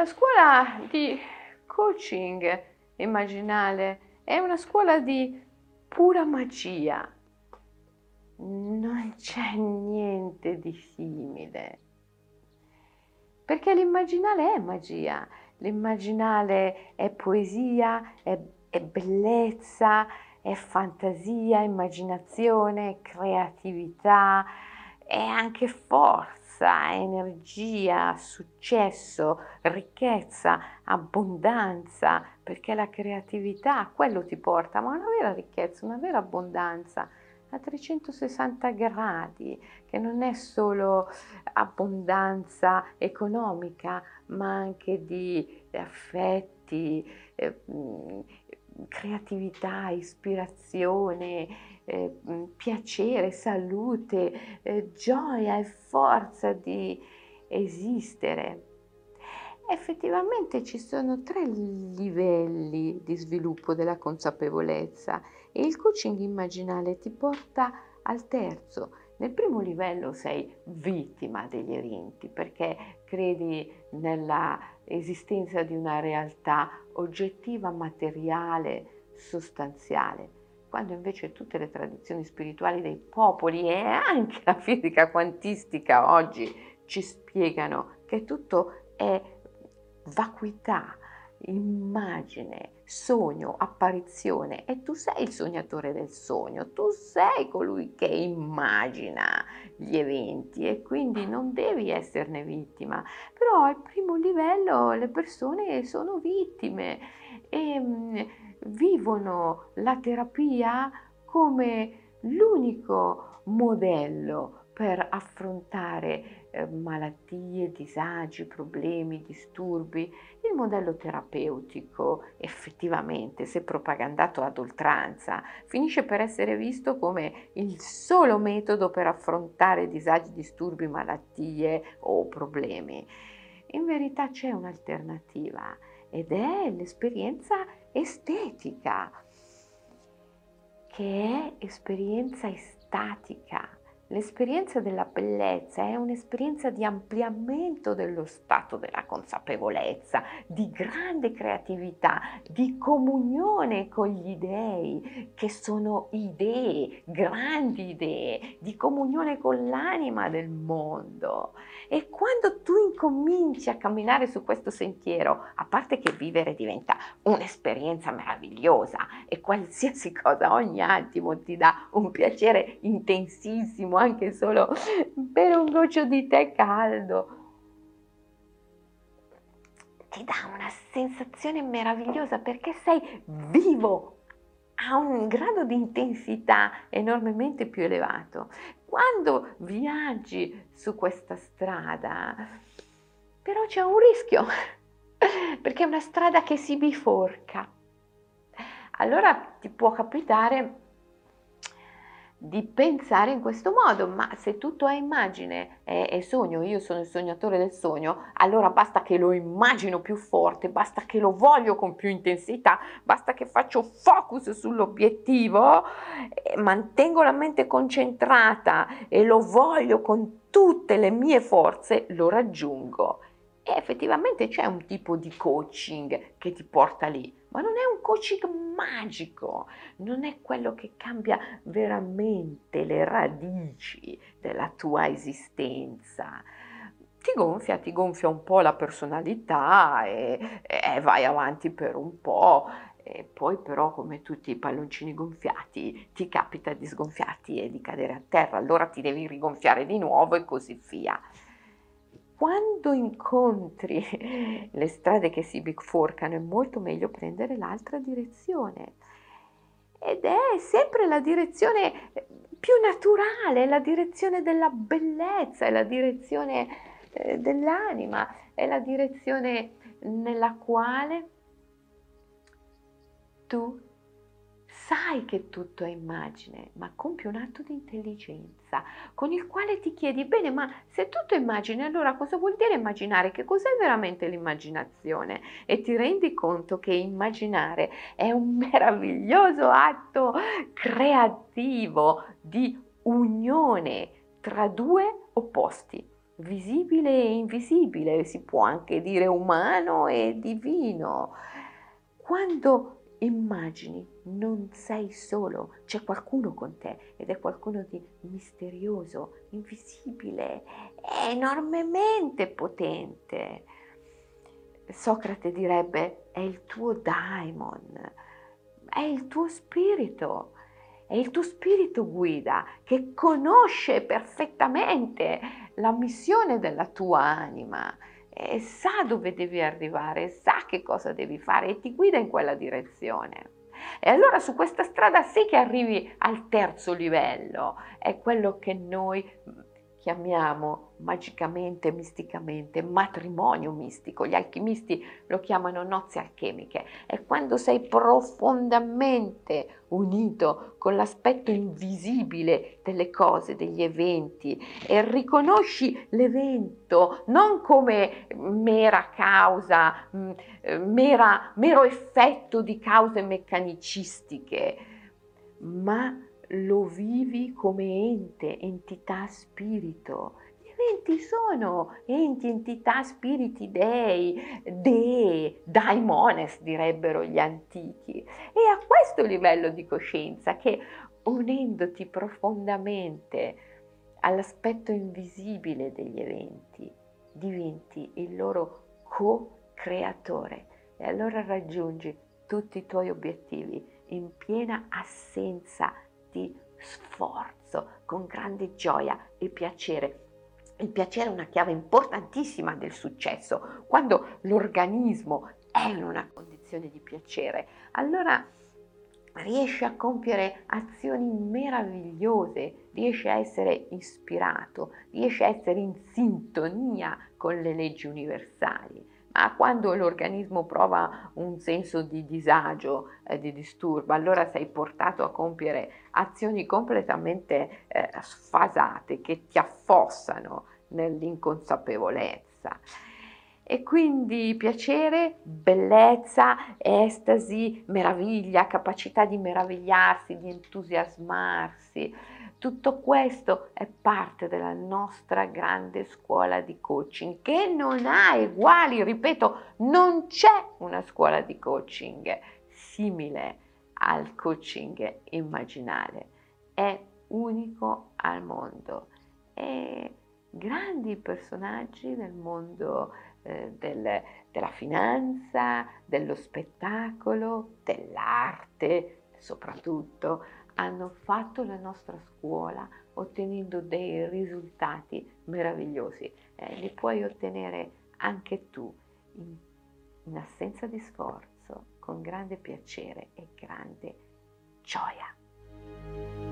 La scuola di coaching immaginale è una scuola di pura magia. Non c'è niente di simile. Perché l'immaginale è magia, l'immaginale è poesia, è, è bellezza, è fantasia, immaginazione, creatività, è anche forza forza, energia, successo, ricchezza, abbondanza, perché la creatività, quello ti porta, ma una vera ricchezza, una vera abbondanza. A 360 gradi, che non è solo abbondanza economica, ma anche di affetti, eh, creatività, ispirazione, eh, piacere, salute, eh, gioia e forza di esistere. Effettivamente ci sono tre livelli di sviluppo della consapevolezza e il coaching immaginale ti porta al terzo. Nel primo livello sei vittima degli eventi perché credi nella esistenza di una realtà oggettiva, materiale, sostanziale quando invece tutte le tradizioni spirituali dei popoli e anche la fisica quantistica oggi ci spiegano che tutto è vacuità, immagine, sogno, apparizione e tu sei il sognatore del sogno, tu sei colui che immagina gli eventi e quindi non devi esserne vittima, però al primo livello le persone sono vittime e mm, vivono la terapia come l'unico modello per affrontare eh, malattie, disagi, problemi, disturbi. Il modello terapeutico effettivamente, se propagandato ad oltranza, finisce per essere visto come il solo metodo per affrontare disagi, disturbi, malattie o problemi. In verità c'è un'alternativa ed è l'esperienza estetica, che è esperienza estatica L'esperienza della bellezza è un'esperienza di ampliamento dello stato della consapevolezza, di grande creatività, di comunione con gli dei, che sono idee, grandi idee, di comunione con l'anima del mondo. E quando tu incominci a camminare su questo sentiero, a parte che vivere diventa un'esperienza meravigliosa e qualsiasi cosa, ogni attimo ti dà un piacere intensissimo, anche solo per un goccio di tè caldo. Ti dà una sensazione meravigliosa perché sei vivo a un grado di intensità enormemente più elevato. Quando viaggi su questa strada, però c'è un rischio, perché è una strada che si biforca. Allora ti può capitare di pensare in questo modo, ma se tutto è immagine, è, è, sogno, io sono il sognatore del sogno, allora basta che lo immagino più forte, basta che lo voglio con più intensità, basta che faccio focus sull'obiettivo, mantengo la mente concentrata e lo voglio con tutte le mie forze, lo raggiungo. E effettivamente c'è un tipo di coaching che ti porta lì, ma non è un coaching magico, non è quello che cambia veramente le radici della tua esistenza. Ti gonfia, ti gonfia un po' la personalità e, e vai avanti per un po'. E poi però come tutti i palloncini gonfiati ti capita di sgonfiarti e di cadere a terra, allora ti devi rigonfiare di nuovo e così via quando incontri le strade che si biforcano è molto meglio prendere l'altra direzione. Ed è sempre la direzione più naturale, la direzione della bellezza, è la direzione eh, dell'anima, è la direzione nella quale tu sai che tutto è immagine, ma compi un atto di intelligenza con il quale ti chiedi, bene, ma se tutto è immagine, allora cosa vuol dire immaginare? Che cos'è veramente l'immaginazione? E ti rendi conto che immaginare è un meraviglioso atto creativo di unione tra due opposti. visibile e invisibile, si può anche dire umano e divino. Quando immagini non sei solo, c'è qualcuno con te ed è qualcuno di misterioso, invisibile, enormemente potente. Socrate direbbe è il tuo daimon, è il tuo spirito, è il tuo spirito guida che conosce perfettamente la missione della tua anima e sa dove devi arrivare, sa che cosa devi fare e ti guida in quella direzione. E allora su questa strada sì che arrivi al terzo livello, è quello che noi chiamiamo magicamente, misticamente, matrimonio mistico. Gli alchimisti lo chiamano nozze alchemiche. È quando sei profondamente unito con l'aspetto invisibile delle cose, degli eventi e riconosci l'evento non come mera causa, mm, eh, mera, mero effetto di cause meccanicistiche, ma lo vivi come ente, entità, spirito. Eventi sono enti, entità, spiriti, dei, dee, daimones direbbero gli antichi. E a questo livello di coscienza che unendoti profondamente all'aspetto invisibile degli eventi, diventi il loro co-creatore e allora raggiungi tutti i tuoi obiettivi in piena assenza di sforzo, con grande gioia e piacere. Il piacere è una chiave importantissima del successo. Quando l'organismo è in una condizione di piacere, allora riesce a compiere azioni meravigliose, riesce a essere ispirato, riesce a essere in sintonia con le leggi universali ma quando l'organismo prova un senso di disagio, eh, di disturbo, allora sei portato a compiere azioni completamente eh, sfasate che ti affossano nell'inconsapevolezza. E quindi piacere, bellezza, estasi, meraviglia, capacità di meravigliarsi, di entusiasmarsi, tutto questo è parte della nostra grande scuola di coaching che non ha uguali, ripeto, non c'è una scuola di coaching simile al coaching immaginale, è unico al mondo. E grandi personaggi nel mondo eh, del, della finanza, dello spettacolo, dell'arte soprattutto, hanno fatto la nostra scuola ottenendo dei risultati meravigliosi. Eh, li puoi ottenere anche tu in, in assenza di sforzo, con grande piacere e grande gioia.